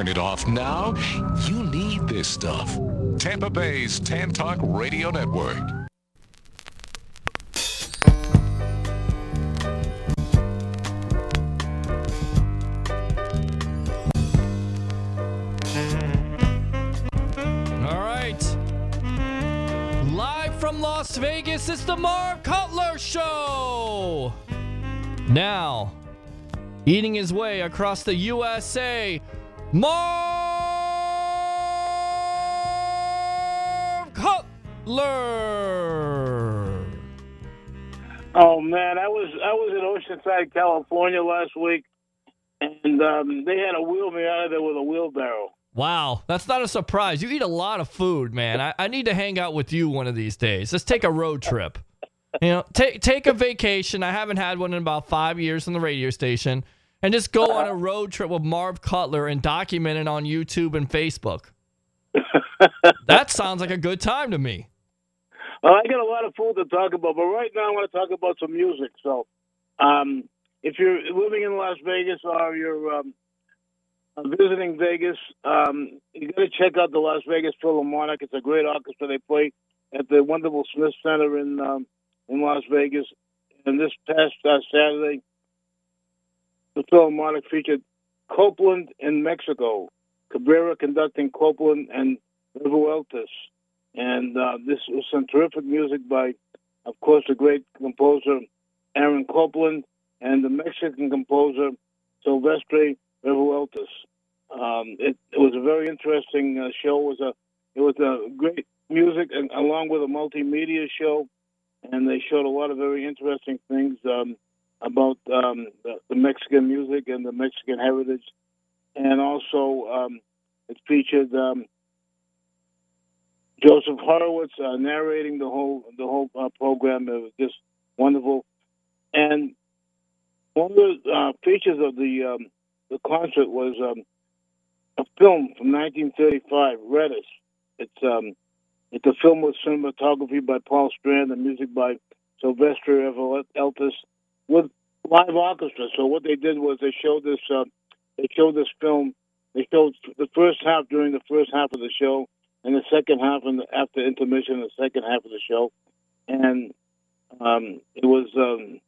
Turn it off now. You need this stuff. Tampa Bay's Tan Talk Radio Network. All right. Live from Las Vegas, it's the Marv Cutler Show. Now, eating his way across the USA, Marv Cutler. Oh man, I was I was in Oceanside, California last week, and um, they had to wheel me out of there with a wheelbarrow. Wow, that's not a surprise. You eat a lot of food, man. I, I need to hang out with you one of these days. Let's take a road trip. You know, take take a vacation. I haven't had one in about five years on the radio station, and just go on a road trip with Marv Cutler and document it on YouTube and Facebook. that sounds like a good time to me. Well, I got a lot of food to talk about, but right now I want to talk about some music. So, um, if you're living in Las Vegas or you're um, visiting Vegas, um, you got to check out the Las Vegas Philharmonic. It's a great orchestra. They play at the wonderful Smith Center in um, in Las Vegas. And this past uh, Saturday, the Philharmonic featured Copland in Mexico, Cabrera conducting Copland and Revueltas. And uh, this was some terrific music by, of course, the great composer Aaron Copland and the Mexican composer Silvestre Revueltas. Um, it, it was a very interesting uh, show. It was a it was a great music and along with a multimedia show, and they showed a lot of very interesting things um, about um, the, the Mexican music and the Mexican heritage, and also um, it featured um, Joseph Horowitz uh, narrating the whole the whole uh, program. It was just wonderful, and one of the uh, features of the um, the concert was um, a film from 1935, Redes. It's um, it's a film with cinematography by Paul Strand and music by Sylvester Eltis with live orchestra. So what they did was they showed this uh, they showed this film. They showed the first half during the first half of the show, and the second half and after intermission, the second half of the show, and um, it was um,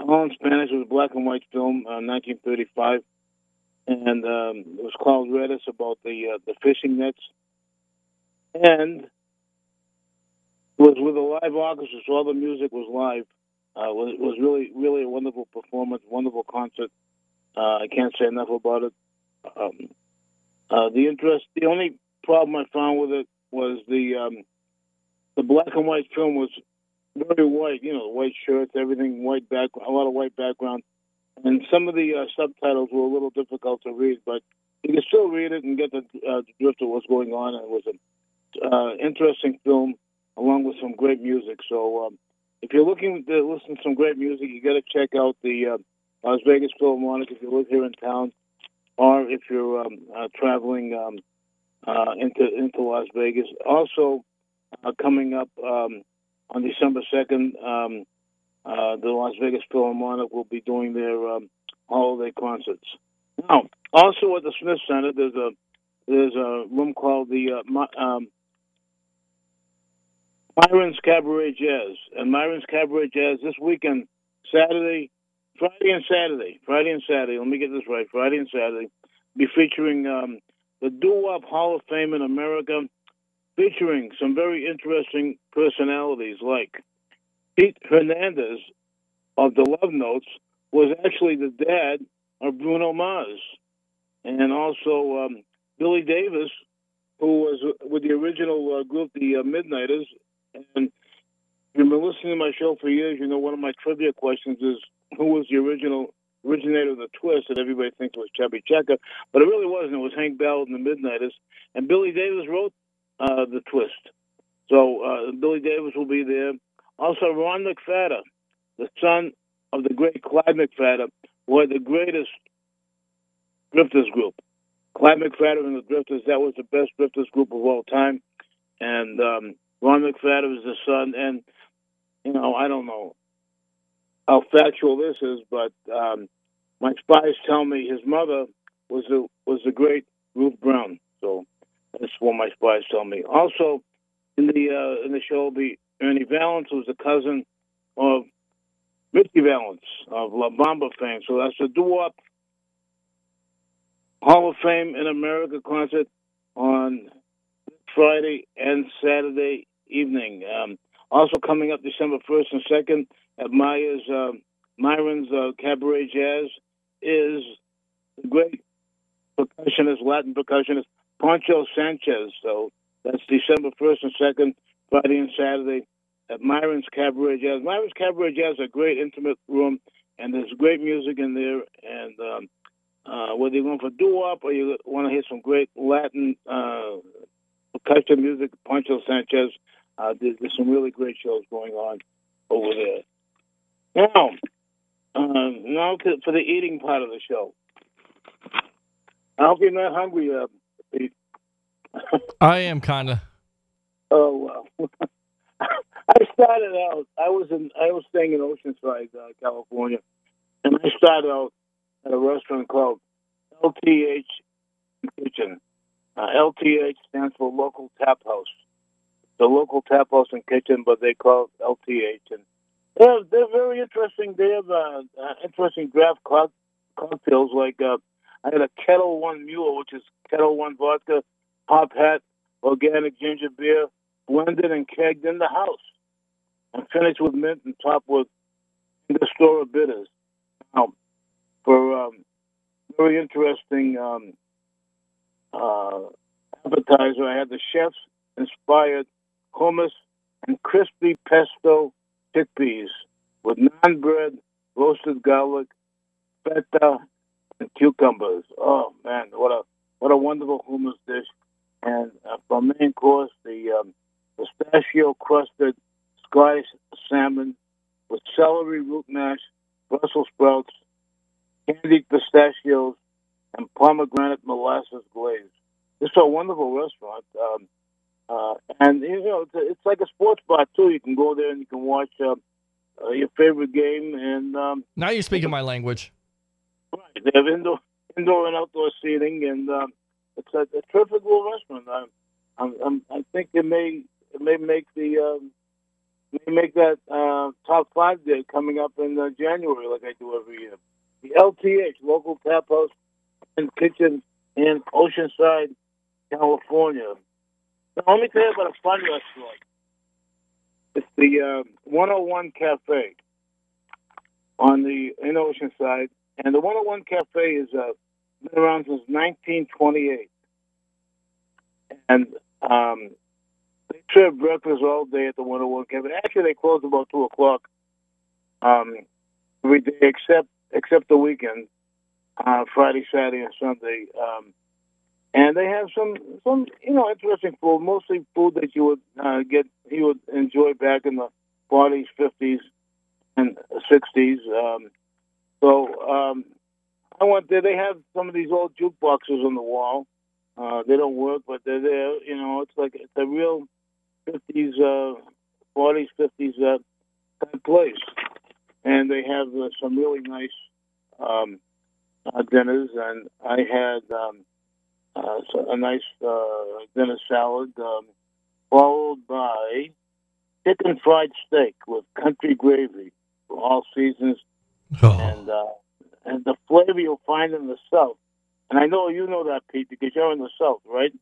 all in Spanish. It was a black and white film, uh, 1935 and um, it was called Redes about the uh, the fishing nets, and it was with a live orchestra, so all the music was live. Uh, was, was really really a wonderful performance, wonderful concert. Uh, I can't say enough about it. Um, uh, the interest, the only problem I found with it was the um, the black and white film was very white. You know, white shirts, everything white background, a lot of white background and some of the uh, subtitles were a little difficult to read, but you can still read it and get the, uh, drift of what's going on. And it was an uh, interesting film, along with some great music. So, um, if you're looking to listen to some great music, you got to check out the uh, Las Vegas Philharmonic if you live here in town, or if you're um, uh, traveling um, uh, into into Las Vegas. Also, uh, coming up um, on December second. Um, uh, the Las Vegas Philharmonic will be doing their um, holiday concerts. Now, also at the Smith Center, there's a there's a room called the uh, um, Myron's Cabaret Jazz, and Myron's Cabaret Jazz this weekend, Saturday, Friday and Saturday, Friday and Saturday. Let me get this right. Friday and Saturday, be featuring um, the Doo Wop Hall of Fame in America, featuring some very interesting personalities like Pete Hernandez of the Love Notes was actually the dad of Bruno Mars, and also um, Billy Davis, who was with the original uh, group, the uh, Midnighters. And if you've been listening to my show for years, you know one of my trivia questions is who was the original originator of the twist that everybody thinks was Chubby Checker, but it really wasn't. It was Hank Ballard and the Midnighters, and Billy Davis wrote uh, the twist. So uh, Billy Davis will be there. Also, Ron McPhatter, the son of the great Clyde McPhatter, who had the greatest drifters group. Clyde McPhatter and the Drifters, that was the best drifters group of all time. And um, Ron McPhatter was the son. And, you know, I don't know how factual this is, but um, my spies tell me his mother was the, was the great Ruth Brown. So that's what my spies tell me. Also, in the uh, in the show be Ernie Valens, was a cousin of Ricky Valens of La Bamba fame. So that's a doo-wop Hall of Fame in America concert on Friday and Saturday evening. Um, also coming up December 1st and 2nd at Maya's uh, Myron's uh, Cabaret Jazz is the great percussionist, Latin percussionist Poncho Sanchez. So that's December 1st and 2nd, Friday and Saturday at Myron's Cabaret Jazz. Myron's Cabaret Jazz is a great intimate room, and there's great music in there. And um, uh, whether you're going for doo-wop or you want to hear some great Latin uh, percussion music, Poncho Sanchez, uh, there's, there's, some really great shows going on over there. Now, um, now to, for the eating part of the show. I hope you're not hungry, uh, Pete. I am kind of. Oh well. I started out. I was in. I was staying in Oceanside, uh, California, and I started out at a restaurant called LTH Kitchen. Uh, LTH stands for Local Tap House. The local tap house and kitchen, but they call it LTH, and they're they're very interesting. They have uh, uh, interesting draft co- cocktails. Like uh, I had a Ketel One Mule, which is Ketel One vodka, Top Hat, organic ginger beer, blended and kegged in the house, and finished with mint and topped with Angostura bitters. Now, for um, very interesting um, uh, appetizer, I had the chef's inspired hummus and crispy pesto chickpeas with naan bread, roasted garlic, feta, and cucumbers. Oh man, what a what a wonderful hummus dish! And uh, for main course, the um, pistachio crusted Scottish salmon with celery root mash, Brussels sprouts, candied pistachios, and pomegranate molasses glaze. It's a wonderful restaurant. Um, uh, and you know, it's, it's, like a sports bar too. You can go there and you can watch uh, uh, your favorite game. And um, now you're speaking my language. Right, they have indoor, indoor and outdoor seating, and um, it's a, a terrific little restaurant. I'm, I'm, I'm, i think it may it may make the um, may make that uh, top five day coming up in uh, January, like I do every year. The LTH local tap house and kitchen in Oceanside, California. Now, let me tell you about a fun restaurant. It's the uh, 101 Cafe on the in Oceanside, and the 101 Cafe is uh, been around since 1928, and um, they serve breakfast all day at the 101 Cafe. Actually, they close about two o'clock um, every day, except except the weekend, uh, Friday, Saturday, and Sunday. Um, and they have some some you know interesting food, mostly food that you would uh, get you would enjoy back in the 40s, 50s, and 60s. Um, so um, I went there. They have some of these old jukeboxes on the wall. Uh, they don't work, but they're there. You know, it's like it's a real 50s, uh, 40s, 50s uh, place. And they have uh, some really nice um, uh, dinners. And I had um, uh, a nice uh, dinner salad, um, followed by chicken fried steak with country gravy for all seasons, oh. and uh, and the flavor you'll find in the South. And I know you know that, Pete, because you're in the South, right?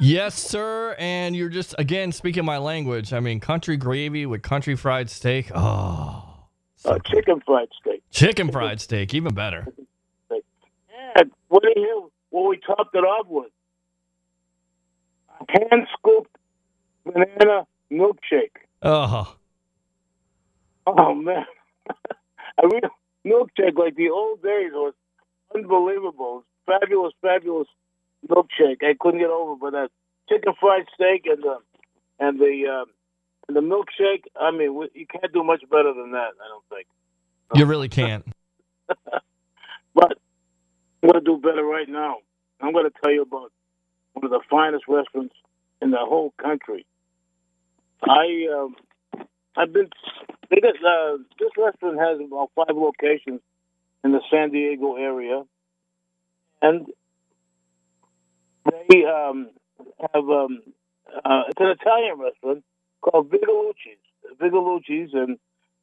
yes, sir. And you're just again speaking my language. I mean, country gravy with country fried steak. Oh, so uh, chicken fried steak. Chicken fried steak, even better. And what do you? what we topped it off with. Hand scooped banana milkshake. Oh. Oh man. a real milkshake like the old days was unbelievable. Fabulous, fabulous milkshake. I couldn't get over but that chicken fried steak and the and the um, and the milkshake. I mean, you can't do much better than that. I don't think. You really can't. but I'm going to do better right now. I'm going to tell you about one of the finest restaurants in the whole country. I um, I've been because uh, this restaurant has about five locations in the San Diego area, and they um, have um, uh, it's an Italian restaurant called Vigilucci's. Vigilucci's, and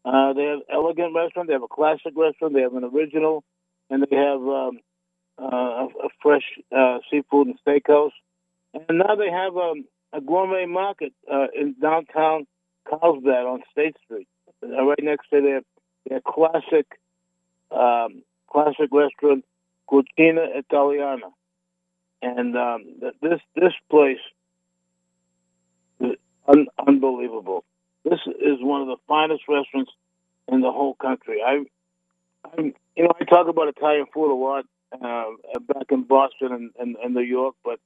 uh, they have elegant restaurant. They have a classic restaurant. They have an original, and they have um, uh, a, a fresh uh, seafood and steakhouse. And now they have um, a gourmet market uh, in downtown Carlsbad on State Street, right next to their their classic um, classic restaurant, Cucina Italiana. And um, this this place is un- unbelievable. This is one of the finest restaurants in the whole country. I, I you know, I talk about Italian food a lot uh, back in Boston and, and, and New York, but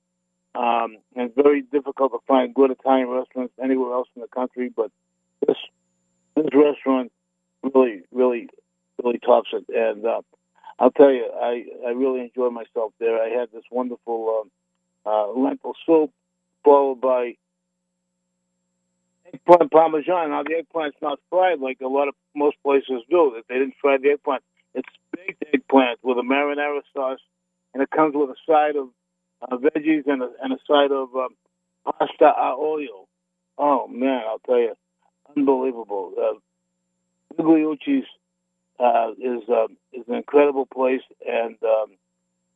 um, it's very difficult to find good Italian restaurants anywhere else in the country. But this this restaurant really, really, really tops it. And uh, I'll tell you, I I really enjoyed myself there. I had this wonderful um, uh, lentil soup, followed by eggplant parmesan. Now the eggplant's not fried like a lot of most places do. That they didn't fry the eggplant. It's baked eggplant with a marinara sauce, and it comes with a side of uh, veggies and a, and a side of um, pasta a. Oh man, I'll tell you, unbelievable. Uh, Gugliucci's uh, is uh, is an incredible place, and um,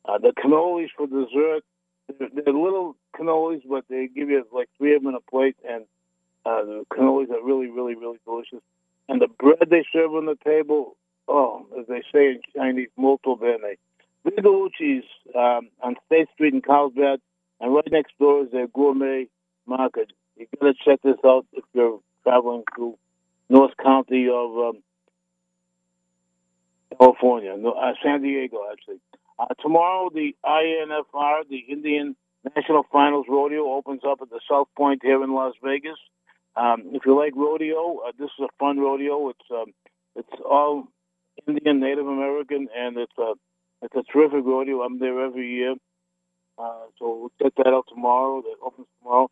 uh, the cannolis for dessert. They're, they're little cannolis, but they give you like three of them in a plate, and uh, the cannolis are really, really, really delicious. And the bread they serve on the table, oh, as they say in Chinese, molto bene. Vigilucci's um, on State Street in Carlsbad, and right next door is their gourmet market. You got to check this out if you're traveling through North County of um, California, no, uh, San Diego, actually. Uh, tomorrow, the INFR, the Indian National Finals Rodeo, opens up at the South Point here in Las Vegas. Um, if you like rodeo, uh, this is a fun rodeo. It's um, it's all Indian, Native American, and it's a it's a terrific rodeo. I'm there every year, uh, so we'll check that out tomorrow. That opens tomorrow.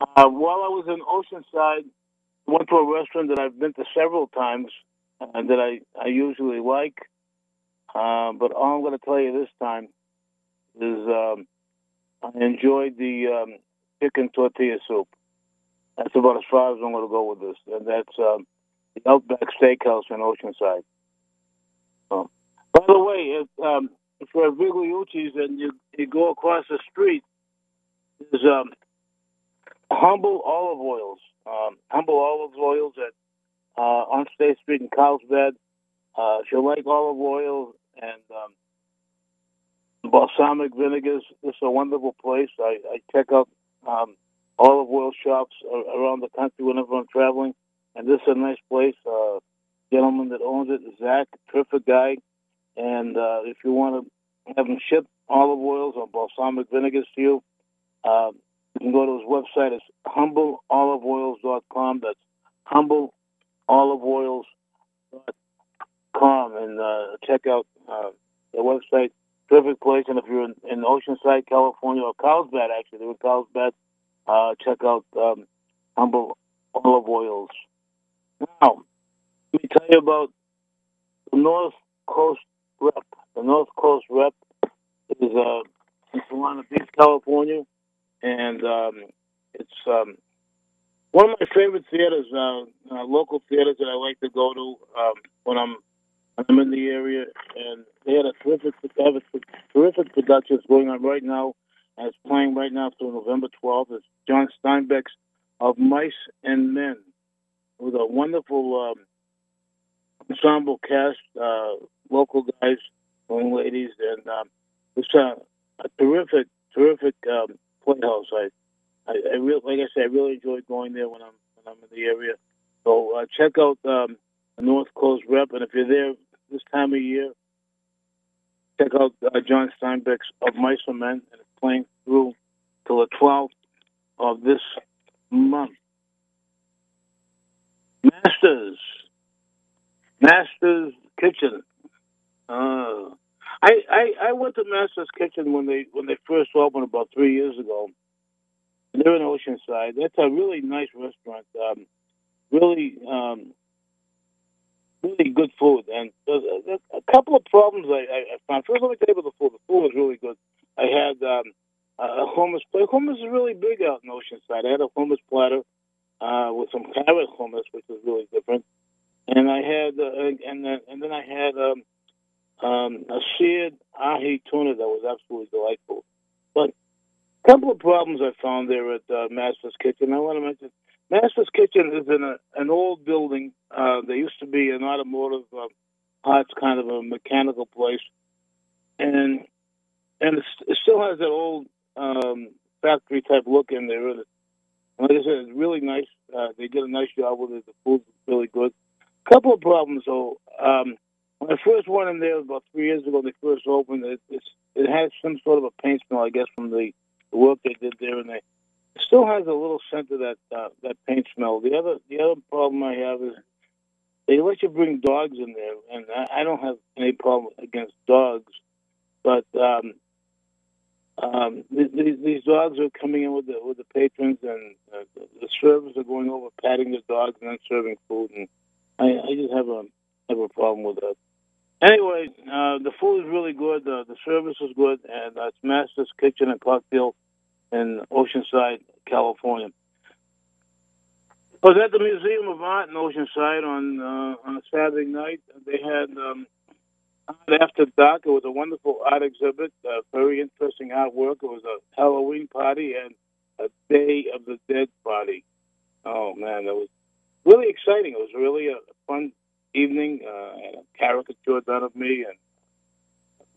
Uh, while I was in Oceanside, went to a restaurant that I've been to several times and that I, I usually like. Uh, but all I'm going to tell you this time is um, I enjoyed the um, chicken tortilla soup. That's about as far as I'm going to go with this. And that's um, the Outback Steakhouse in Oceanside. By the way, if, um, if you're at Vigilucci's and you, you go across the street, there's um, Humble Olive Oils. Um, Humble Olive Oils at uh, on State Street in Carlsbad. Uh, if you like olive oil and um, balsamic vinegars, is a wonderful place. I, I check out um, olive oil shops around the country whenever I'm traveling, and this is a nice place. Uh, gentleman that owns it, Zach, terrific guy. And uh, if you want to have him ship olive oils or balsamic vinegars to you, uh, you can go to his website. It's humbleoliveoils.com. That's humble oliveoils.com and uh, check out uh, their website. Terrific place. And if you're in, in Oceanside, California, or Carlsbad, actually, they're in Carlsbad, uh, check out um, Humble Olive Oils. Now, let me tell you about the North Coast Rep. The North Coast Rep is uh, in Solana Beach, California, and um, it's um, one of my favorite theaters, uh, uh, local theaters that I like to go to um, when I'm when I'm in the area, and they had a terrific, have a terrific productions going on right now, and it's playing right now through November 12th. It's John Steinbeck's of Mice and Men, with a wonderful um, ensemble cast, uh, local guys, young ladies, and um, it's a, a terrific, terrific um, playhouse. I I, I like I said, I really enjoy going there when I'm when I'm in the area. So uh, check out um, the North Coast Rep, and if you're there this time of year, check out uh, John Steinbeck's of Mice and Men, and it's playing through till the 12th of this month. Masters, Masters Kitchen. Uh, I, I I went to Masters Kitchen when they when they first opened about three years ago they're in Oceanside. That's a really nice restaurant. Um, really, um, really good food. And there's a, there's a couple of problems I, I, found. First, let me tell you about the food. The food was really good. I had um, a hummus plate. Hummus is really big out in Oceanside. I had a hummus platter uh, with some carrot hummus, which was really different. And I had, uh, and then and then I had um, um, a seared ahi tuna that was absolutely delightful. But a couple of problems I found there at uh, Master's Kitchen. I want to mention Master's Kitchen is in a, an old building. Uh, there used to be an automotive uh, parts kind of a mechanical place, and and it still has that old um, factory type look in there. And like I said, it's really nice. Uh, they did a nice job with it. The food's really good. Couple of problems though. Um, I first went in there about three years ago, they first opened it. It's, it has some sort of a paint smell, I guess, from the, the work they did there, and they it still has a little scent of that uh, that paint smell. The other the other problem I have is they let you bring dogs in there, and I, I don't have any problem against dogs, but um, um, these, these dogs are coming in with the with the patrons, and uh, the servers are going over patting the dogs and then serving food, and I, I just have a have a problem with that. Anyway, uh, the food is really good. Uh, the service is good, and uh, it's Master's Kitchen and Cocktail in Oceanside, California. I was at the Museum of Art in Oceanside on uh, on a Saturday night. They had um, after dark. It was a wonderful art exhibit, uh, very interesting artwork. It was a Halloween party and a Day of the Dead party. Oh man, that was really exciting. It was really a fun evening. Uh, a caricature done of me, and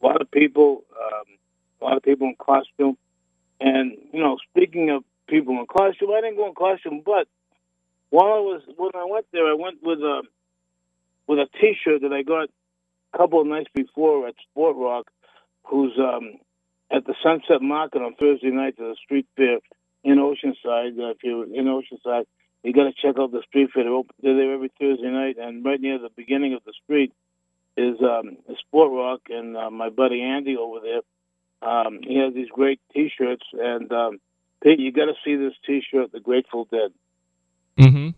a lot of people, um, a lot of people in costume. And you know, speaking of people in costume, I didn't go in costume, but while I was when I went there, I went with a with a T-shirt that I got a couple of nights before at Sport Rock, who's um, at the Sunset Market on Thursday night at the street fair in Oceanside. Uh, if you're in Oceanside, you got to check out the street fair. They're, open, they're there every Thursday night, and right near the beginning of the street is um, Sport Rock, and uh, my buddy Andy over there. Um, he has these great T-shirts, and um, Pete, you got to see this T-shirt, The Grateful Dead. Mm-hmm.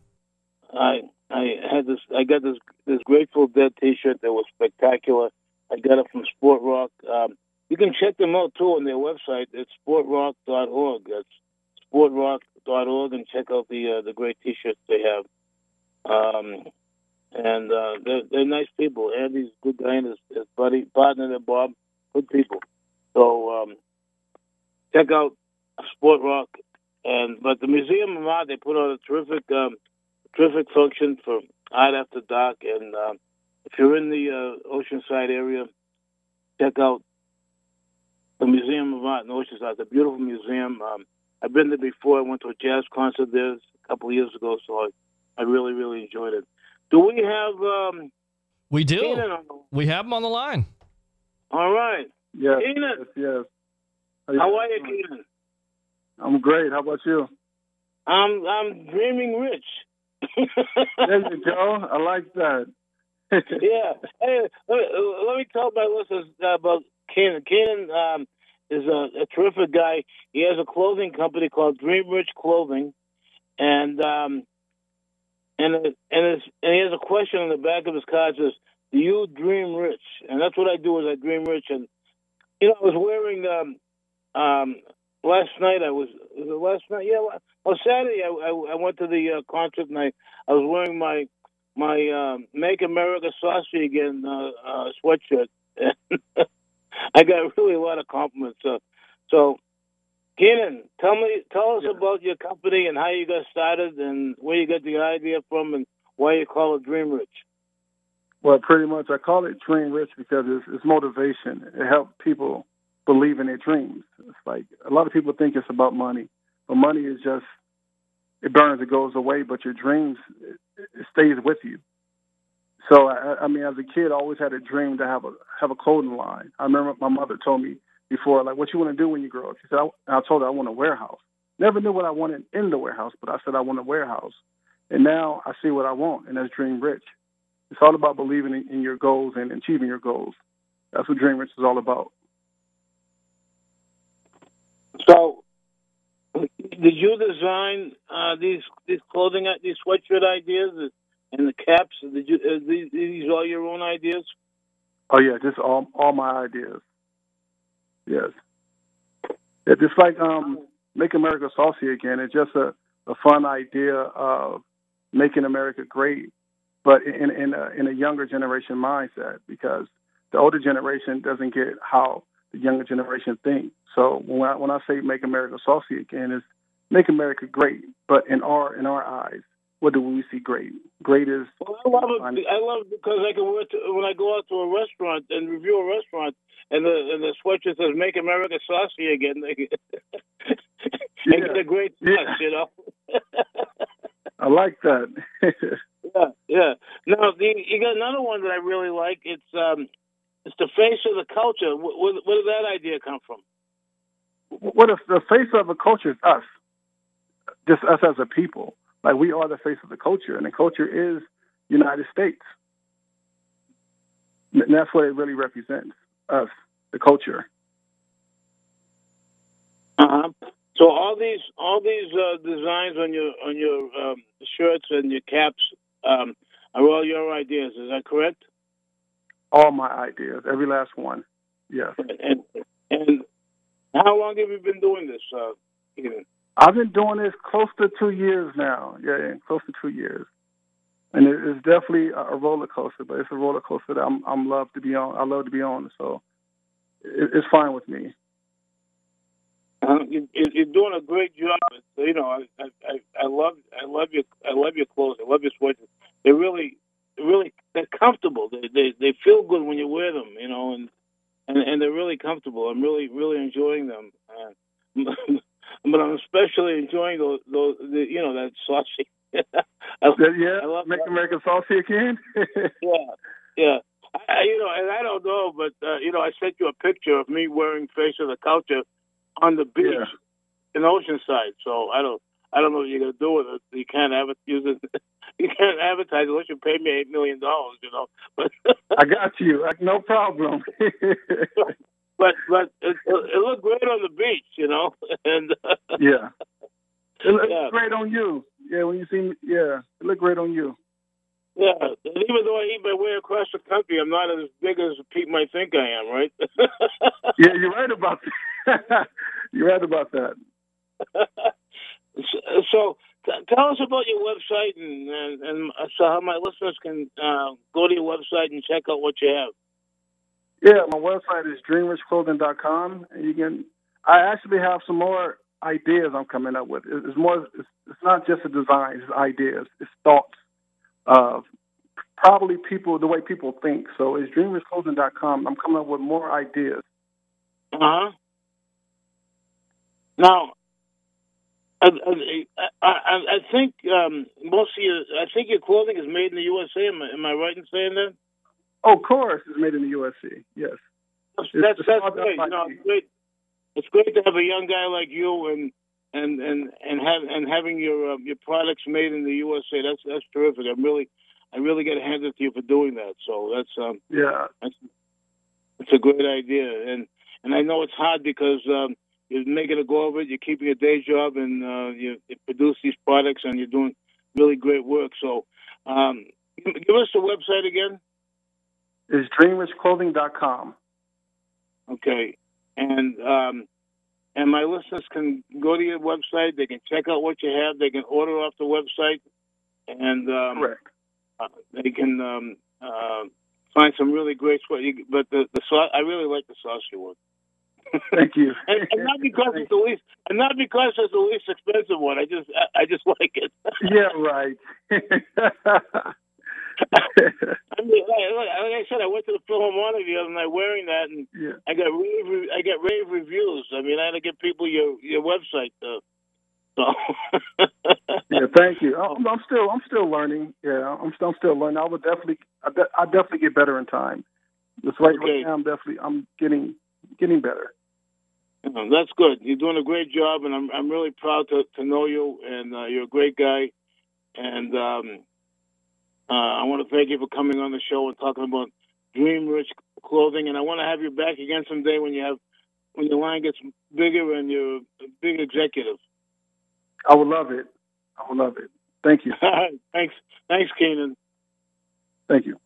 I I had this. I got this this Grateful Dead T-shirt that was spectacular. I got it from Sport Rock. Um, you can check them out too on their website. It's sportrock.org. That's sportrock.org, and check out the uh, the great T-shirts they have. Um, and uh, they're, they're nice people. Andy's a good guy, and his, his buddy partner, there, Bob, good people. So um, check out Sport Rock. And but the Museum of Art, they put on a terrific um, terrific function for Art After Dark. And uh, if you're in the uh, Oceanside area, check out the Museum of Art in Oceanside. It's a beautiful museum. Um, I've been there before. I went to a jazz concert there a couple of years ago, so I, I really, really enjoyed it. Do we have? Um, we do. Keenan on the- We have him on the line. All right, Yes, Keenan. yes, yes. How are you, Keenan? I'm great. How about you? I'm I'm dreaming rich. There you go. I like that. yeah. Hey, let me, let me tell my listeners about Kenan. Kenan um, is a, a terrific guy. He has a clothing company called Dream Rich Clothing, and um, and and, and he has a question on the back of his card says, "Do you dream rich?" And that's what I do. Is I dream rich, and you know, I was wearing um, um, last night. I was, was it last night? Yeah, well, Saturday I, I, I went to the uh, concert and I, I was wearing my my um, "Make America Saucy Again" uh, uh, sweatshirt. I got really a lot of compliments. So, so Keenan, tell me, tell us Yeah. about your company and how you got started and where you got the idea from and why you call it Dream Rich. Well, pretty much, I call it Dream Rich because it's, it's motivation. It helps people believe in their dreams. It's like a lot of people think it's about money, but money is just it burns, it goes away. But your dreams, it, it stays with you. So, I, I mean, as a kid, I always had a dream to have a have a clothing line. I remember my mother told me before, like, "What you want to do when you grow up?" She said, I, "I told her I want a warehouse." Never knew what I wanted in the warehouse, but I said I want a warehouse. And now I see what I want, and that's Dream Rich. It's all about believing in, in your goals and achieving your goals. That's what Dream Rich is all about. So, did you design uh, these these clothing these sweatshirt ideas and the caps? Did you uh, these, these all your own ideas? Oh yeah, just all all my ideas. Yes. It's just like um, Make America Saucy Again. It's just a, a fun idea of making America great, but in in a, in a younger generation mindset because the older generation doesn't get how the younger generation thinks. So when I, when I say make America saucy again, is make America great, but in our in our eyes, what do we see great? Great is. Well, I love it. I love it because I can work to, when I go out to a restaurant and review a restaurant, and the and the sweatshirt says "Make America Saucy Again." They, yeah. get a great touch, yeah. you know. I like that. yeah, yeah. Now the, you got another one that I really like. It's um, it's the face of the culture. Where, where did that idea come from? What if the face of a culture is us? Just us as a people. Like we are the face of the culture, and the culture is United States. And that's what it really represents. Us, the culture. Uh-huh. So all these all these uh, designs on your on your um, shirts and your caps um, are all your ideas. Is that correct? all my ideas, every last one. Yes. And and how long have you been doing this? Uh, I've been doing this close to two years now. Yeah, yeah close to two years. And it's definitely a roller coaster, but it's a roller coaster that I'm I'm love to be on. I love to be on, so it's fine with me. Uh, you, are doing a great job. You know, I, I I love I love your I love your clothes. I love your sweaters. They really really they're comfortable. They they they feel good when you wear them, you know, and and and they're really comfortable. I'm really really enjoying them. Uh, but I'm especially enjoying those, those the, you know, that saucy. I, yeah, I love make that. America saucy again. yeah, yeah. I, you know, and I don't know, but uh, you know, I sent you a picture of me wearing face of the culture on the beach yeah. in Oceanside. So I don't, I don't know what you're gonna do with it. You can't have it use it. you can't advertise unless you pay me eight million dollars. You know. But I got you. No problem. But but it, it looked great on the beach, you know. And uh, yeah, it looked yeah. great on you. Yeah, when you see me, yeah, it looked great on you. Yeah, and even though I eat my way across the country, I'm not as big as people might think I am, right? yeah, you're right about that. you're right about that. so, tell us about your website and, and, and so how my listeners can uh, go to your website and check out what you have. Yeah, my website is dreamrichclothing.com. And you can, I actually have some more ideas I'm coming up with. It's more, it's, not just a design, it's ideas, it's thoughts of probably people, the way people think. So it's dreamrichclothing.com. I'm coming up with more ideas. Uh huh. Now, I, I, I, think um, most of your, I think your clothing is made in the USA. Am I, am I right in saying that? Oh, of course, it's made in the USA. Yes, that's that's, that's great. Know, it's great. It's great to have a young guy like you and and and and have and having your uh, your products made in the USA. That's that's terrific. I'm really, I really got to hand it to you for doing that. So that's um yeah, that's it's a great idea. And and I know it's hard because. um you're making a go of it. You're keeping a day job, and uh, you, you, produce these products, and you're doing really great work. So, um, give us the website again. Is dreamrichclothing.com. Okay, and um, and my listeners can go to your website. They can check out what you have. They can order off the website, and um, correct. Uh, they can um, uh, find some really great sweat. But the the I really like the saucy one. Thank you. and, and, not because it's the least, and not because it's the least expensive one. I just, I, I just like it. yeah, right. I mean, like, like, I said, I went to the Philharmonic the other night wearing that, and yeah. I got rave, I got rave reviews. I mean, I had to get people your your website. To, so. yeah, thank you. I'm, I'm, still, I'm still learning. Yeah, I'm still, I'm still learning. I would definitely, I, de- I definitely get better in time. Just right, okay. right now, I'm definitely, I'm getting, getting better. That's good. You're doing a great job, and I'm I'm really proud to, to know you. And uh, you're a great guy. And um, uh, I want to thank you for coming on the show and talking about Dream Rich Clothing. And I want to have you back again someday when you have when your line gets bigger and you're a big executive. I would love it. I would love it. Thank you. thanks, thanks, Keenan. Thank you.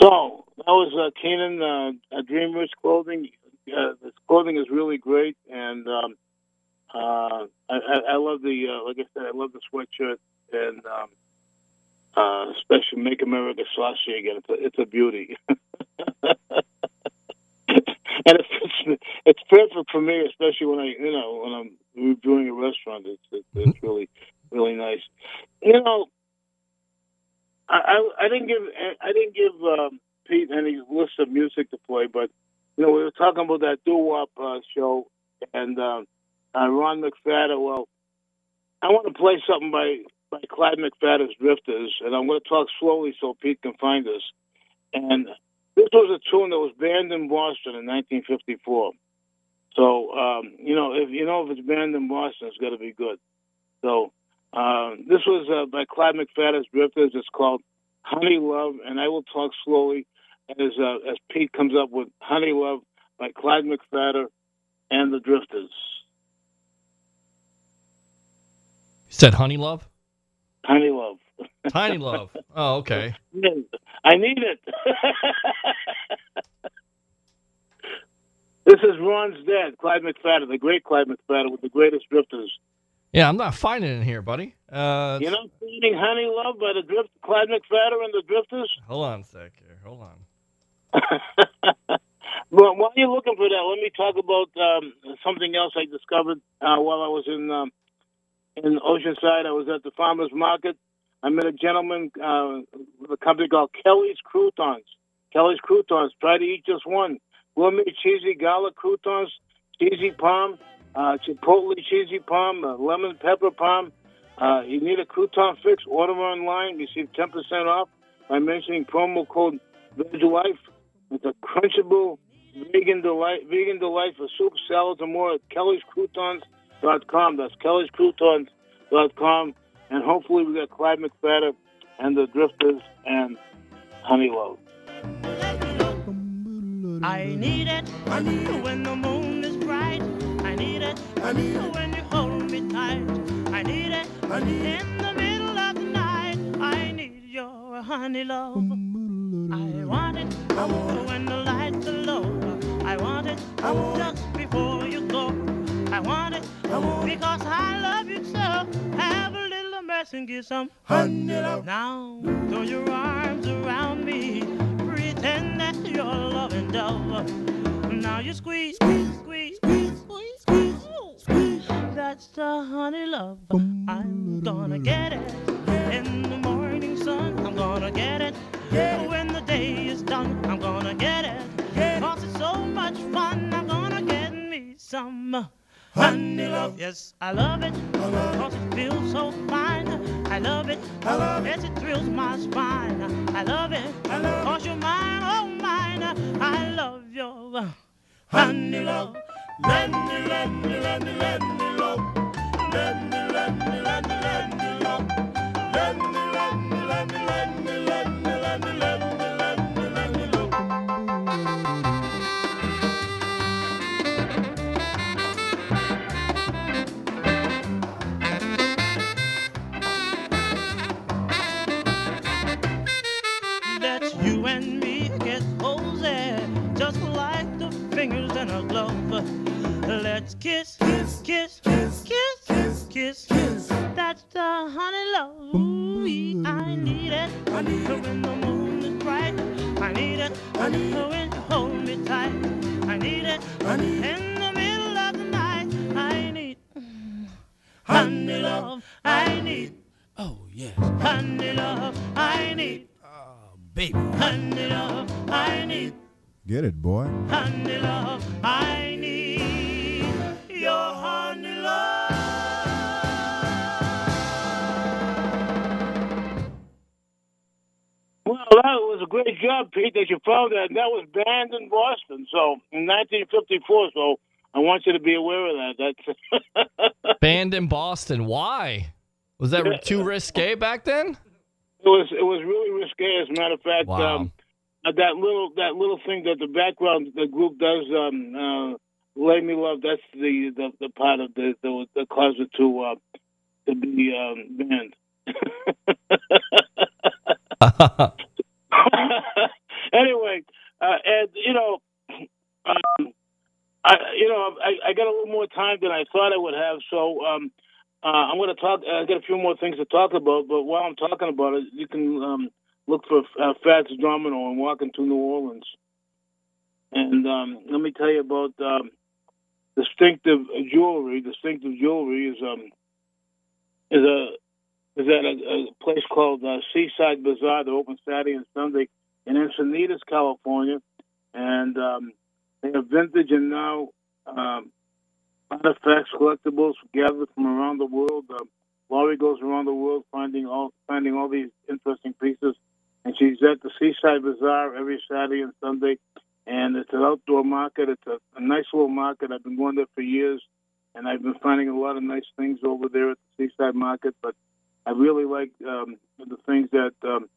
So that was uh, Keenan, uh, Dream Rich Clothing uh, this clothing is really great, and um, uh, I, I, I love the uh, like I said, I love the sweatshirt, and um, uh, especially "Make America Saucy Again." It's a, it's a beauty. and it's, it's it's perfect for me, especially when I you know when I'm reviewing a restaurant. It's it's, it's really really nice. You know, I I, I didn't give I didn't give um, Pete any list of music to play, but you know we were talking about that doo wop uh, show and um, uh, Ron McPhatter. Well, I want to play something by by Clyde McPhatter's Drifters, and I'm going to talk slowly so Pete can find us. And this was a tune that was banned in Boston in 1954. So um, you know, if you know if it's banned in Boston, it's got to be good. So uh, this was uh, by Clyde McPhatter's Drifters. It's called Honey Love, and I will talk slowly as uh, as Pete comes up with Honey Love by Clyde McPhatter and the Drifters. Said Honey Love? Honey Love. Tiny Love. Oh, okay. I need it. this is Ron's dad, Clyde McPhatter, the great Clyde McPhatter with the greatest drifters. Yeah, I'm not finding it in here, buddy. Uh, You know, singing Honey Love by the drift, Clyde McPhatter and the Drifters. hold on a sec here. Hold on. Well, while you're looking for that, let me talk about um, something else I discovered uh, while I was in um, in Oceanside. I was at the farmers market. I met a gentleman uh, with a company called Kelly's Croutons. Kelly's Croutons. Try to eat just one. Gourmet cheesy garlic croutons, cheesy palm, uh, chipotle cheesy palm, uh, lemon pepper palm. Uh, you need a crouton fix? Order online. Receive 10% off by mentioning promo code VegLife. It's a crunchable vegan delight, vegan delight for soup, salads, and more at kellyscroutons.com. That's kellyscroutons.com. And hopefully we got Clyde McPhatter and the Drifters and Honey Love. I need it when the moon is bright. I need it when you hold me tight. I need it in the middle of the night. I need your honey love. I want it when the lights are low. I want it just before you go. I want it because I love you so. Have a little mercy and give some honey love. Now throw your arms around me. Pretend that you're loving dove. Now you squeeze, squeeze, squeeze, squeeze, squeeze, squeeze. squeeze. That's the honey love. I'm gonna get it in the morning sun. I'm gonna get it when the day is done. I'm gonna get it. Cause it's so much fun. I'm gonna get me some. Honey love, yes, I love it. Cause it feels so fine. I love it. I love yes, it it thrills my spine. I love it. I love Cause you're mine, oh mine. I love your honey love. Let me, let me, let me, let me love. Let me, let me, let me, let me love. Let me, let me, let me, let me, let me, let me, found that. That was banned in Boston, so in 1954. So I want you to be aware of that. That's Banned in Boston. Why? Was that too risque back then? it was it was really risque. As a matter of fact, Wow. um, uh, that little that little thing that the background the group does, um, uh, "Lay Me Love." That's the the, the part of the the, the cause it to uh, to be um, banned. anyway, uh, and you know, um, I, you know, I, I got a little more time than I thought I would have, so um, uh, I'm going to talk. I got a few more things to talk about, but while I'm talking about it, you can um, look for uh, Fats Domino and walking to New Orleans. And um, let me tell you about um, distinctive jewelry. Distinctive jewelry is um, is a is at a, a place called uh, Seaside Bazaar. They're open Saturday and Sunday in Encinitas, California, and um, they have vintage and now um, artifacts, collectibles gathered from around the world. Uh, Laurie goes around the world finding all finding all these interesting pieces, and she's at the Seaside Bazaar every Saturday and Sunday. And it's an outdoor market. It's a, a nice little market. I've been going there for years, and I've been finding a lot of nice things over there at the Seaside Market. But I really like um, the things that um,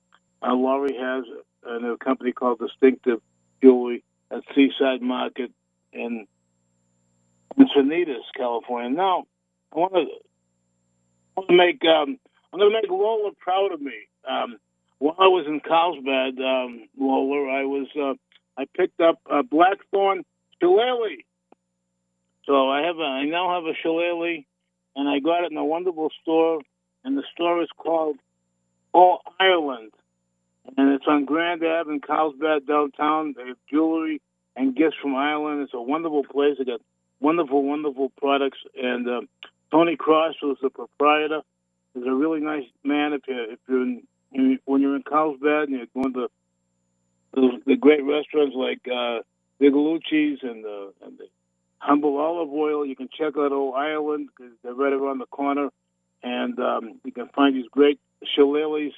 uh, Laurie has a company called Distinctive Jewelry at Seaside Market in Encinitas, California. Now, I want to want to make um, I'm going to make Lola proud of me. Um, while I was in Carlsbad, um, Lola, I was uh, I picked up a Blackthorn shillelagh. So I have a I now have a shillelagh, and I got it in a wonderful store, and the store is called All Ireland, and it's on Grand Ave in Carlsbad downtown. They have jewelry and gifts from Ireland. It's a wonderful place. They got wonderful, wonderful products. And uh, Tony Cross was the proprietor. He's a really nice man. If you if you're in, when you're in Carlsbad and you're going to the, the great restaurants like uh, Vigilucci's and the, and the Humble Olive Oil, you can check out Old Ireland because they're right around the corner, and um, you can find these great shillelaghs,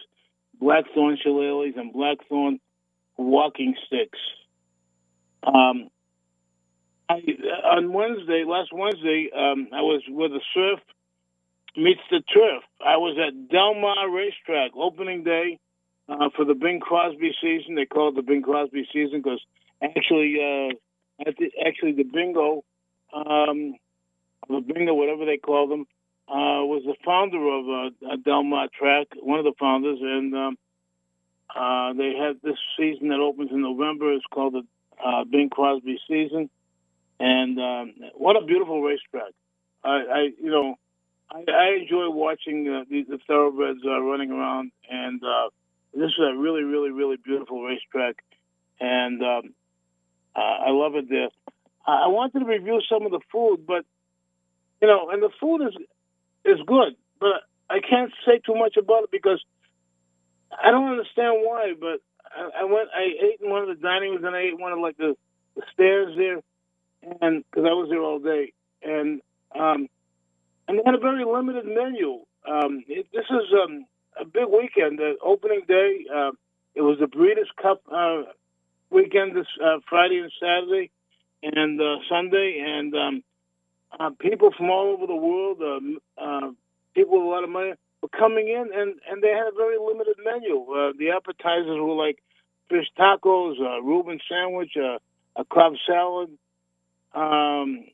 blackthorn shillelaghs, and blackthorn walking sticks. Um, I, on Wednesday, last Wednesday, um, I was with the surf meets the turf. I was at Del Mar Racetrack opening day uh, for the Bing Crosby season. They call it the Bing Crosby season because actually, uh, actually the bingo, um, the bingo, whatever they call them, uh, was the founder of uh, Del Mar Track, one of the founders, and um, uh, they had this season that opens in November. It's called the uh, Bing Crosby season, and um, what a beautiful racetrack! I, I you know, I, I enjoy watching uh, the, the thoroughbreds uh, running around, and uh, this is a really, really, really beautiful racetrack, and um, uh, I love it there. I wanted to review some of the food, but you know, and the food is is good, but I can't say too much about it because I don't understand why. But I, I went, I ate in one of the dining rooms, and I ate one of like the, the stairs there, and because I was there all day, and um, and they had a very limited menu. Um, it, this is um, a big weekend. The opening day, uh, it was the Breeders' Cup uh, weekend this uh, Friday and Saturday, and uh, Sunday, and um, uh, people from all over the world, um, uh, people with a lot of money, were coming in, and and they had a very limited menu. Uh, the appetizers were like fish tacos, a Reuben sandwich, uh, a crab salad. Um,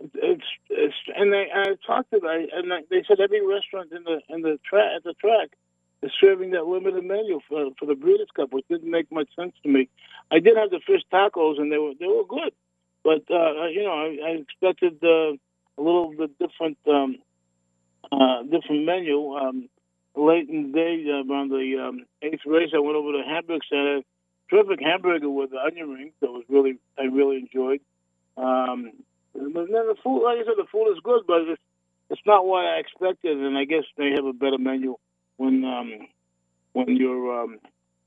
it's it's and they and I talked to them and I- they said every restaurant in the in the track at the track is serving that limited menu for for the Breeders' Cup, which didn't make much sense to me. I did have the fish tacos and they were they were good, but uh, you know I, I expected uh, a little bit different um, uh, different menu. Um, late in the day, uh, around the um, eighth race, I went over to Hamburg Center. Terrific hamburger with the onion rings that was really I really enjoyed. Um, but then the food, like I said, the food is good, but it's, it's not what I expected, and I guess they have a better menu when um, when you're um,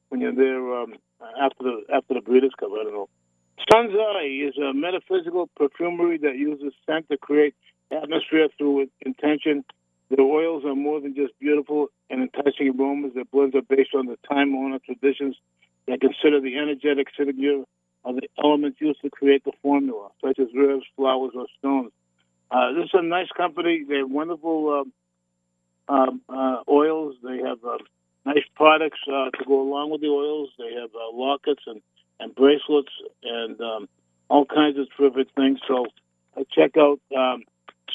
when you're there um, after the after the Breeders' Cup. I don't know. Eye is a metaphysical perfumery that uses scent to create atmosphere through intention. The oils are more than just beautiful and enticing aromas. Their blends are based on the time-honored traditions that consider the energetic signature of the elements used to create the formula, such as herbs, flowers, or stones. Uh, this is a nice company. They have wonderful uh, um, uh, oils. They have uh, nice products uh, to go along with the oils. They have uh, lockets and, and bracelets and um, all kinds of terrific things. So uh, check out um,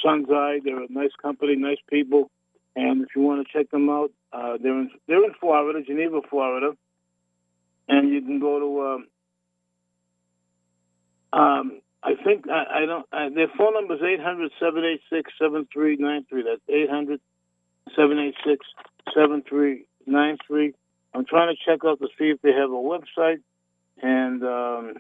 Sun's Eye. They're a nice company, nice people. And if you want to check them out, uh, they're in they're in Florida, Geneva, Florida, and you can go to um, um, I think I, I don't. I, their phone number is 800 786 7393. That's 800 786 7393. I'm trying to check out to see if they have a website and um,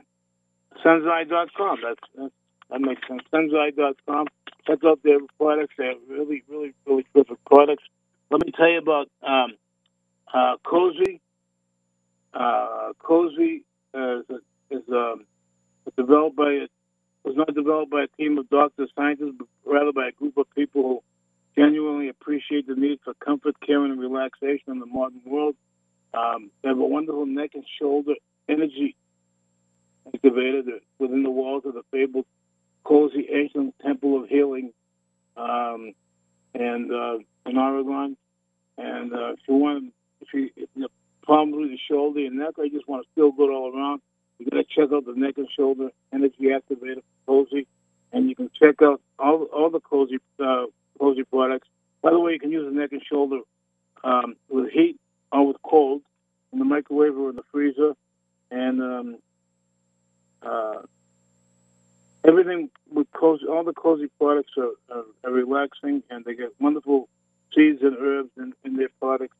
Senzai.com. That's, that's that makes sense. Senzai.com. Check out their products. They have really, really, really terrific products. Let me tell you about um, uh, Kozi. Uh, Kozi is, a, is um, developed by a was not developed by a team of doctors, scientists, but rather by a group of people who genuinely appreciate the need for comfort, care, and relaxation in the modern world. Um, they have a wonderful neck and shoulder energy that within the walls of the fabled cozy ancient temple of healing um, and uh, in Oregon. And uh, if you want, if you if you have problems with your shoulder and neck, I just want to feel good all around, you got to check out the neck and shoulder energy activator Kozi, and you can check out all all the Kozi uh, Kozi products. By the way, you can use the neck and shoulder um, with heat or with cold in the microwave or in the freezer, and um, uh, everything with Kozi. All the Kozi products are, are, are relaxing, and they get wonderful seeds and herbs in, in their products.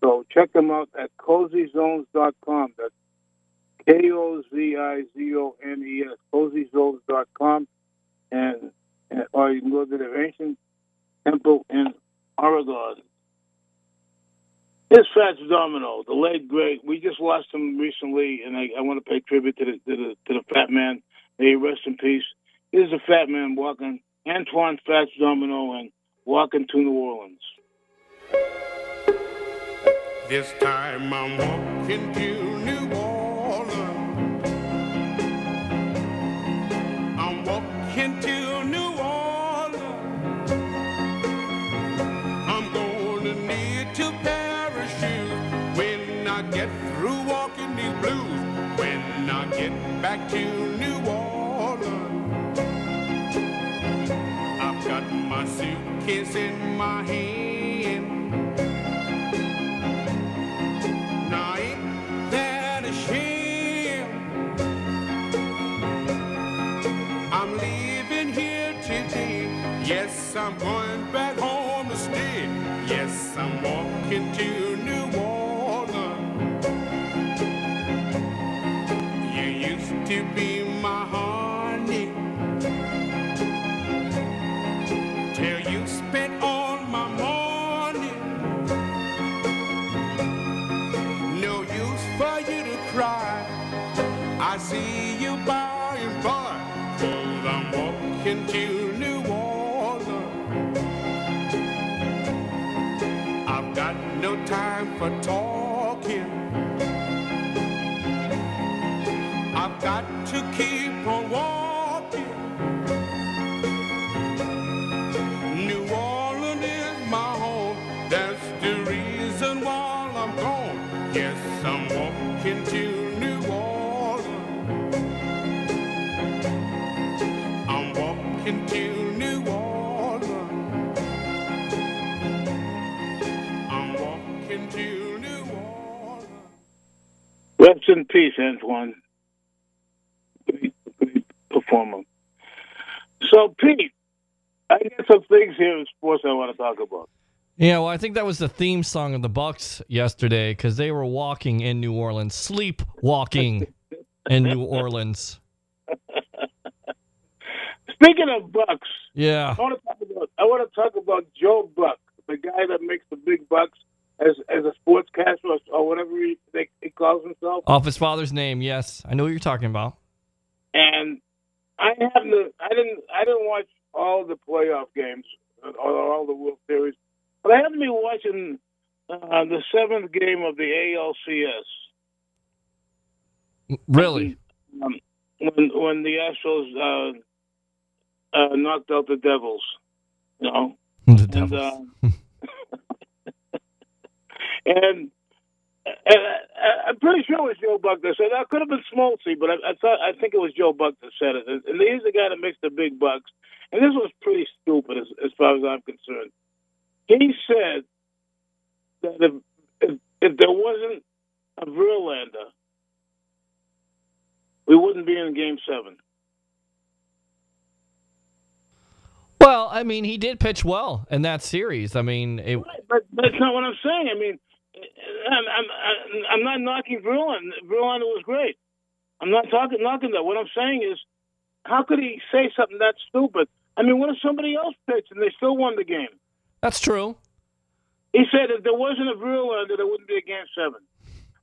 So check them out at kozizones.com. That's K O Z I Z O N E S, kozizones.com. And, and or you can go to the ancient temple in Oregon. This Fats Domino, the late great. We just lost him recently, and I, I want to pay tribute to the, to the to the fat man. May rest in peace. This is a fat man walking, Antoine Fats Domino, and walking to New Orleans. This time I'm walking to New Orleans. Rest in peace, Antoine. Great, great performer. So, Pete, I got some things here in sports I want to talk about. Yeah, well, I think that was the theme song of the Bucks yesterday because they were walking in New Orleans, sleep walking in New Orleans. Speaking of Bucks, Yeah. I want to talk about I want to talk about Joe Buck, the guy that makes the big bucks as as a sportscaster or, or whatever he, they, he calls himself. Off his father's name, yes. I know what you're talking about. And I haven't I didn't I didn't watch all the playoff games or all the World Series, but I happened to be watching uh, the seventh game of the ALCS. Really? um, when when the Astros uh, uh, knocked out the Devils, you know, The and Devils. uh, and, and I, I'm pretty sure it was Joe Buck that said that could have been Smoltzy, but I, I thought I think it was Joe Buck that said it. And, he's the guy that makes the big bucks. And this was pretty stupid as, as far as I'm concerned. He said that if if, if there wasn't a Verlander, we wouldn't be in Game Seven. Well, I mean, he did pitch well in that series. I mean, it, But that's not what I'm saying. I mean, I'm I'm, I'm- not knocking Verlander. Verlander was great. I'm not talking knocking that. What I'm saying is, how could he say something that stupid? I mean, what if somebody else pitched and they still won the game? that's true. He said if there wasn't a Verlander, there wouldn't be a game seven.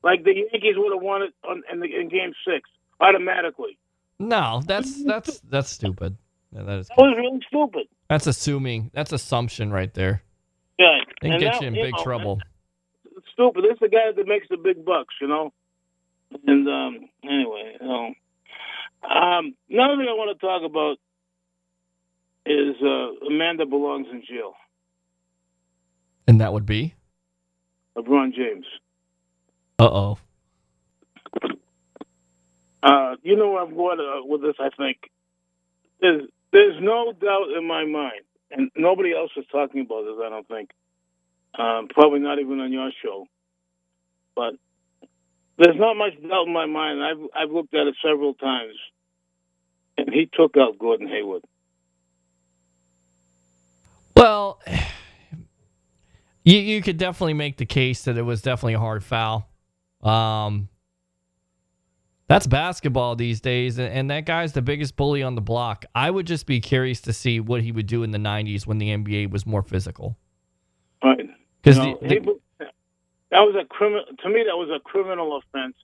Like the Yankees would have won it on, in, the, in game six automatically. No, that's that's that's stupid. Yeah, that is That was really stupid. that's assuming. That's assumption right there. Yeah, They and get that- you in you big know, trouble. It's stupid. This is the guy that makes the big bucks, you know. And um, anyway, you know, um, another thing I want to talk about is uh, Amanda belongs in jail. And that would be. LeBron James. Uh oh. Uh, you know where I'm going uh, with this. I think there's there's no doubt in my mind, and nobody else is talking about this. I don't think. Um, probably not even on your show, but there's not much doubt in my mind. I've I've looked at it several times, and he took out Gordon Hayward. Well, you you could definitely make the case that it was definitely a hard foul. Um, that's basketball these days, and- and that guy's the biggest bully on the block. I would just be curious to see what he would do in the '90s when the NBA was more physical. Because You know, that was a criminal. To me, that was a criminal offense,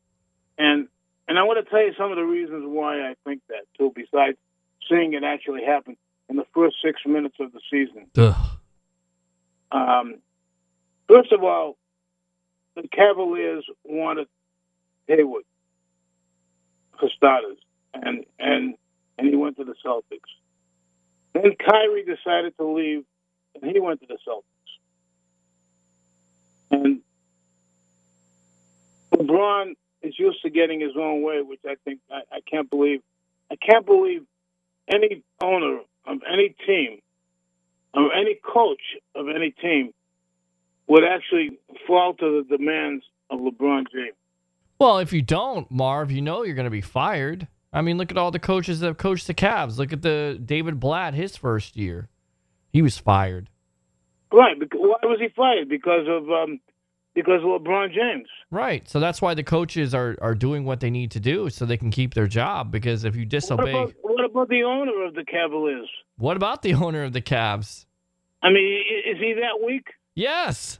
and and I want to tell you some of the reasons why I think that too. Besides seeing it actually happen in the first six minutes of the season. Um, first of all, the Cavaliers wanted Hayward for starters, and and and he went to the Celtics. Then Kyrie decided to leave, and he went to the Celtics. And LeBron is used to getting his own way, which I think I, I can't believe. I can't believe any owner of any team or any coach of any team would actually fall to the demands of LeBron James. Well, if you don't, Marv, you know you're going to be fired. I mean, look at all the coaches that have coached the Cavs. Look at the David Blatt, his first year, he was fired. Right? Why was he fired? Because of um, because of LeBron James. Right. So that's why the coaches are are doing what they need to do so they can keep their job. Because if you What disobey, about, what about the owner of the Cavaliers? what about the owner of the Cavs? I mean, is he that weak? Yes.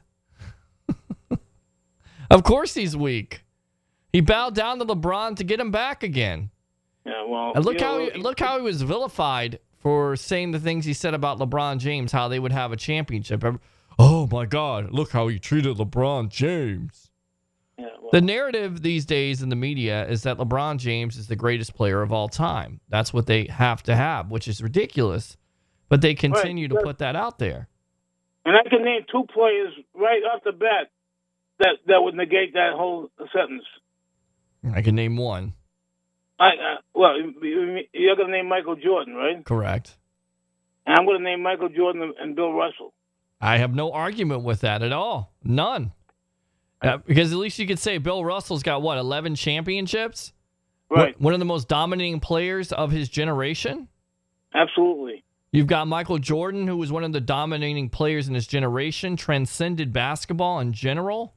of course he's weak. He bowed down to LeBron to get him back again. Yeah. Well, And look how know, he, look how he was vilified for saying the things he said about LeBron James, how they would have a championship. Oh my God! Look how he treated LeBron James. Yeah, well, The narrative these days in the media is that LeBron James is the greatest player of all time. That's what they have to have, which is ridiculous. But they continue to put that out there. and I can name two players right off the bat that that would negate that whole sentence. I can name one. I uh, well, you- you're going to name Michael Jordan, right? Correct. And I'm going to name Michael Jordan and Bill Russell. I have no argument with that at all. None. Uh, because at least you could say Bill Russell's got what, 11 championships? Right. One of the most dominating players of his generation. Absolutely. You've got Michael Jordan, who was one of the dominating players in his generation, transcended basketball in general,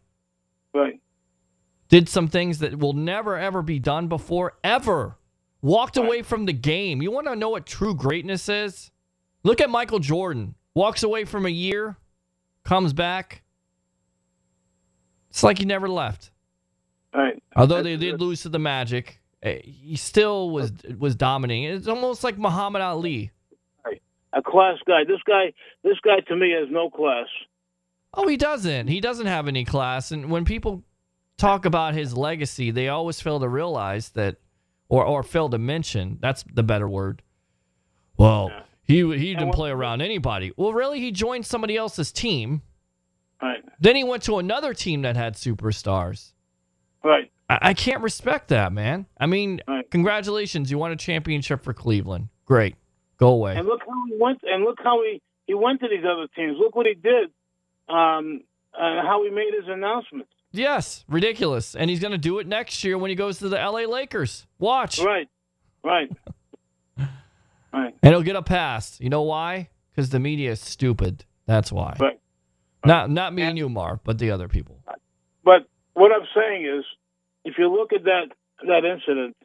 Right. did some things that will never, ever be done before, ever. Walked Right. away from the game. You want to know what true greatness is? Look at Michael Jordan. Walks away from a year, comes back. It's like he never left. Right. Although they did lose to the Magic, eh, he still was was dominating. It's almost like Muhammad Ali. Right. A class guy. This guy. This guy to me has no class. Oh, he doesn't. He doesn't have any class. And when people talk about his legacy, they always fail to realize that, or or fail to mention. That's the better word. Well, Yeah. He he didn't play around anybody. Well, really, he joined somebody else's team. Right. Then he went to another team that had superstars. Right. I, I can't respect that, man. I mean, Right. congratulations, you won a championship for Cleveland. Great, go away. And look how he went. And look how he he went to these other teams. Look what he did. Um, and how he made his announcements. Yes, ridiculous. And he's going to do it next year when he goes to the LA Lakers. Watch. Right. Right. right. And he'll get a pass. You know why? because the media is stupid. That's why. Right. Not not me and you, Marv, but the other people. But what I'm saying is, if you look at that that incident,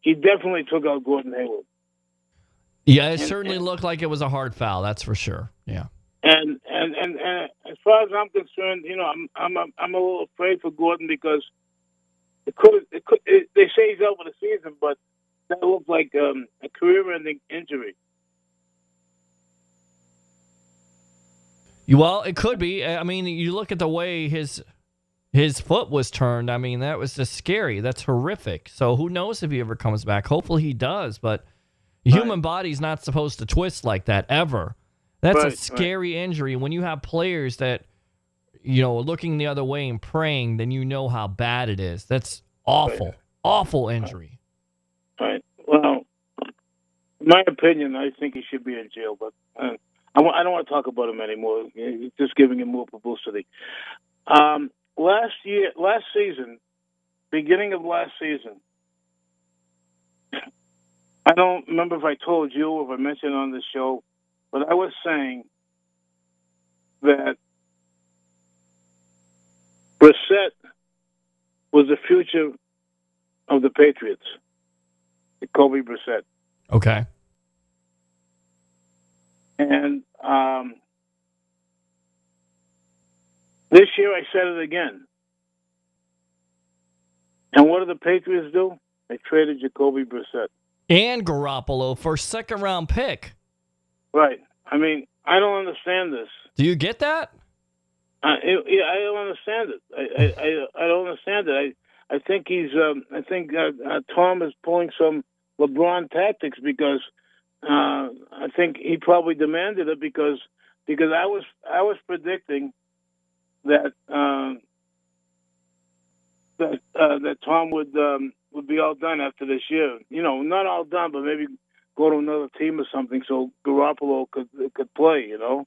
he definitely took out Gordon Hayward. Yeah, it And- certainly and- looked like it was a hard foul. That's for sure. Yeah. And and and, and as far as I'm concerned, you know, I'm I'm I'm, I'm a little afraid for Gordon because it could it could it, they say he's out for the season, but that looked like um, a career-ending injury. Well, it could be. I mean, you look at the way his his foot was turned. I mean, that was just scary. That's horrific. So who knows if he ever comes back? Hopefully he does, but the human body's not supposed to twist like that ever. That's Right, a right. scary injury. When you have players that you know looking the other way and praying, then you know how bad it is. That's awful. Awful injury. Right. Well, in my opinion, I think he should be in jail, but uh, I, I don't want to talk about him anymore. It's just giving him more publicity. Um, last year, last season, beginning of last season, I don't remember if I told you or if I mentioned on the show, but I was saying that Brissett was the future of the Patriots. Kobe Brissett. Okay. And um, this year I said it again. And what did the Patriots do? They traded Jacoby Brissett. And Garoppolo for second round pick. Right. I mean, I don't understand this. Do you get that? I, it, yeah, I don't understand it. I, I, I, I don't understand it. I, I think he's. Um, I think uh, uh, Tom is pulling some LeBron tactics because uh, I think he probably demanded it because because I was I was predicting that uh, that uh, that Tom would um, would be all done after this year. You know, not all done, but maybe go to another team or something so Garoppolo could could play. You know.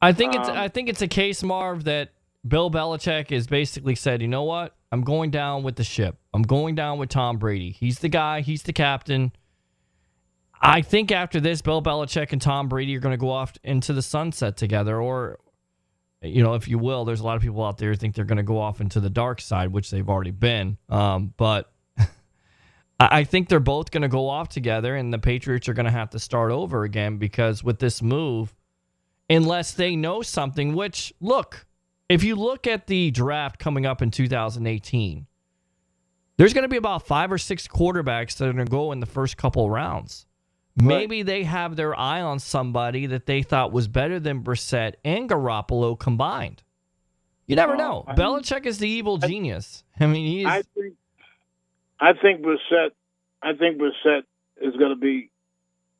I think it's Um, I think it's a case, Marv, that Bill Belichick has basically said, you know what? I'm going down with the ship. I'm going down with Tom Brady. He's the guy. He's the captain. I think after this, Bill Belichick and Tom Brady are going to go off into the sunset together, or you know, if you will. There's a lot of people out there who think they're going to go off into the dark side, which they've already been. Um, but I I think they're both going to go off together, and the Patriots are going to have to start over again because with this move, unless they know something, which, look, if you look at the draft coming up in 2018, there's going to be about five or six quarterbacks that are going to go in the first couple rounds. Maybe they have their eye on somebody that they thought was better than Brissett and Garoppolo combined. You never know. I Belichick is the evil genius. I mean, he's. I think I think Brissett I think Brissett is going to be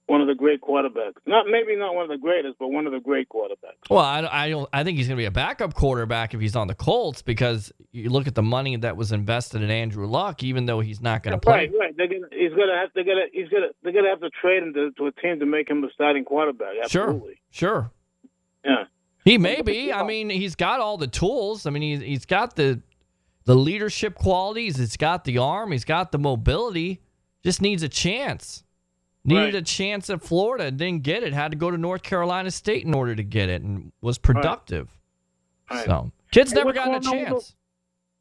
one of the great quarterbacks. Not maybe not one of the greatest, but one of the great quarterbacks. Well, I, I don't. I think he's going to be a backup quarterback if he's on the Colts because you look at the money that was invested in Andrew Luck. Even though he's not going to play, Right, right. They're gonna, he's going to have. To. He's going to. They're going to have to trade him to, to a team to make him a starting quarterback. Absolutely. sure, sure. Yeah. He may be. I mean, he's got all the tools. I mean, he's he's got the the leadership qualities. He's got the arm. He's got the mobility. Just needs a chance. Needed Right. a chance at Florida, didn't get it. Had to go to North Carolina State in order to get it, and was productive. Right. So kids Hey, never what's gotten a going on chance.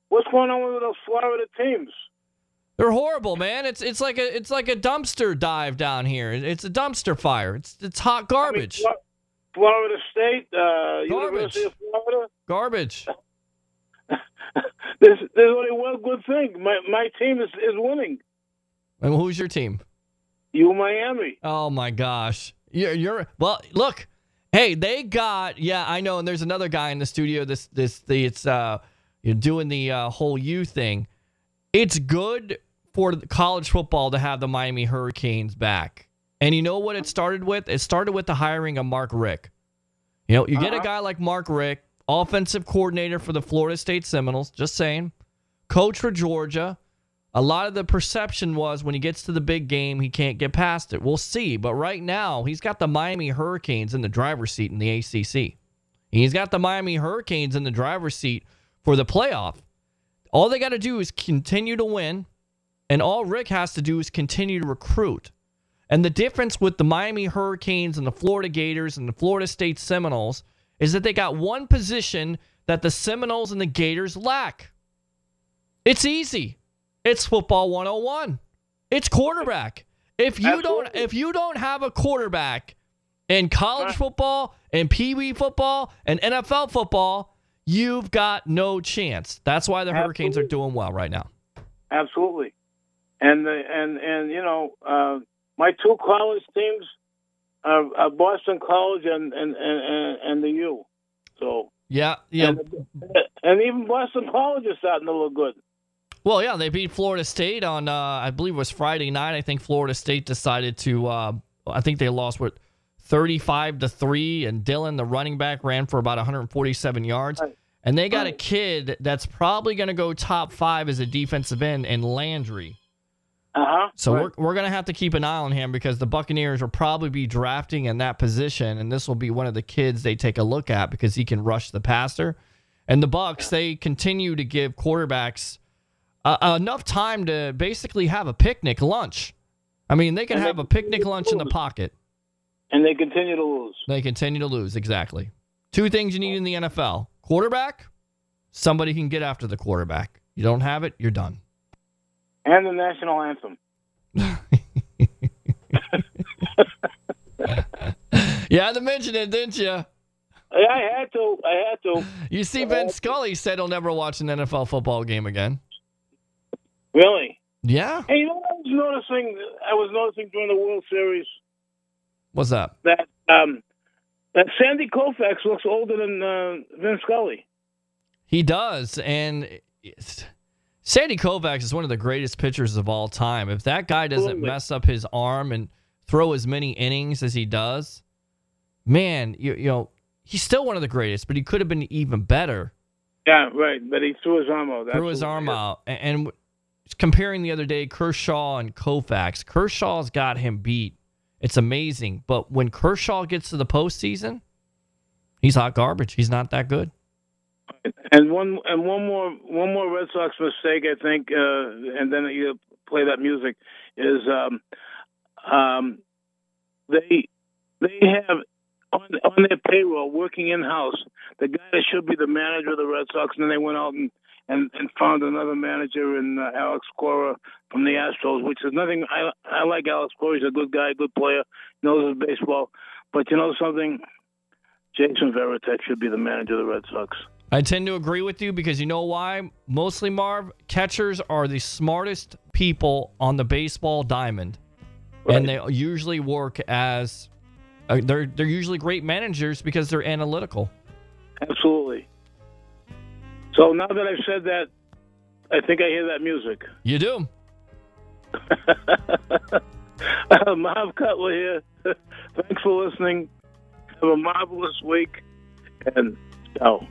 What's going on with those Florida teams? They're horrible, man. It's it's like a it's like a dumpster dive down here. It's a dumpster fire. It's it's hot I mean, garbage. Florida State, uh, Garbage. University of Florida. Garbage. There's, there's only one good thing. My my team is, is winning. And who's your team? You Miami. Oh my gosh. You're, you're well. Look, hey, they got yeah. I know. And there's another guy in the studio. This this the it's uh you're doing the uh, whole U thing. It's good for college football to have the Miami Hurricanes back. And you know what it started with? It started with the hiring of Mark Richt. You know, you get a Uh-huh. guy like Mark Richt, offensive coordinator for the Florida State Seminoles, just saying, coach for Georgia. A lot of the perception was when he gets to the big game, he can't get past it. We'll see. But right now, he's got the Miami Hurricanes in the driver's seat in the ACC. He's got the Miami Hurricanes in the driver's seat for the playoff. All they got to do is continue to win, and all Richt has to do is continue to recruit. And the difference with the Miami Hurricanes and the Florida Gators and the Florida State Seminoles is that they got one position that the Seminoles and the Gators lack. It's easy. It's football 101. It's quarterback. If you don't if you don't have a quarterback in college football and pee wee football and NFL football, you've got no chance. That's why the Hurricanes are doing well right now. Absolutely. And the, and and you know, uh, my two college teams are, are Boston College and and, and and and the U. So Yeah, yeah. and, and even Boston College is starting to look good. Well, yeah, they beat Florida State on uh, I believe it was Friday night. I think Florida State decided to uh, I think they lost what 35 to 3 and Dillon the running back ran for about 147 yards. Right. And they got a kid that's probably going to go top 5 as a defensive end in Landry. Uh huh. So we're, we're going to have to keep an eye on him because the Buccaneers will probably be drafting in that position, and this will be one of the kids they take a look at because he can rush the passer. And the Bucks, they continue to give quarterbacks uh, enough time to basically have a picnic lunch. I mean, they can And they have a picnic lunch in the pocket. and they continue to lose. They continue to lose. Exactly. Two things you need in the NFL: quarterback, somebody can get after the quarterback. You don't have it, you're done. And the national anthem. You had to mention it, didn't you? I had to. I had to. You see, Vin Scully said he'll never watch an NFL football game again. Really. Yeah. Hey, you know what I was noticing? I was noticing during the World Series What's up? that um, that Sandy Koufax looks older than uh, Vin Scully. He does, and Sandy Koufax is one of the greatest pitchers of all time. If that guy doesn't Absolutely. mess up his arm and throw as many innings as he does, man, you, you know he's still one of the greatest. But he could have been even better. Yeah, right. But he threw his arm out. threw his arm out. And, and w- comparing the other day, Kershaw and Koufax, Kershaw's got him beat. It's amazing. But when Kershaw gets to the postseason, he's hot garbage. He's not that good. And one and one more one more Red Sox mistake, I think, uh, and then you play that music is um, um, they they have on on their payroll working in house the guy that should be the manager of the Red Sox, and then they went out and and, and found another manager in uh, Alex Cora from the Astros, which is nothing. I I like Alex Cora; he's a good guy, good player, knows his baseball. But you know something, Jason Varitek should be the manager of the Red Sox. I tend to agree with you because you know why? Mostly, Marv, catchers are the smartest people on the baseball diamond. And they usually work as uh, they're they're usually great managers because they're analytical. Absolutely. So now that I've said that, I think I hear that music. You do. uh, Marv Cutler here. Thanks for listening. Have a marvelous week, and ciao.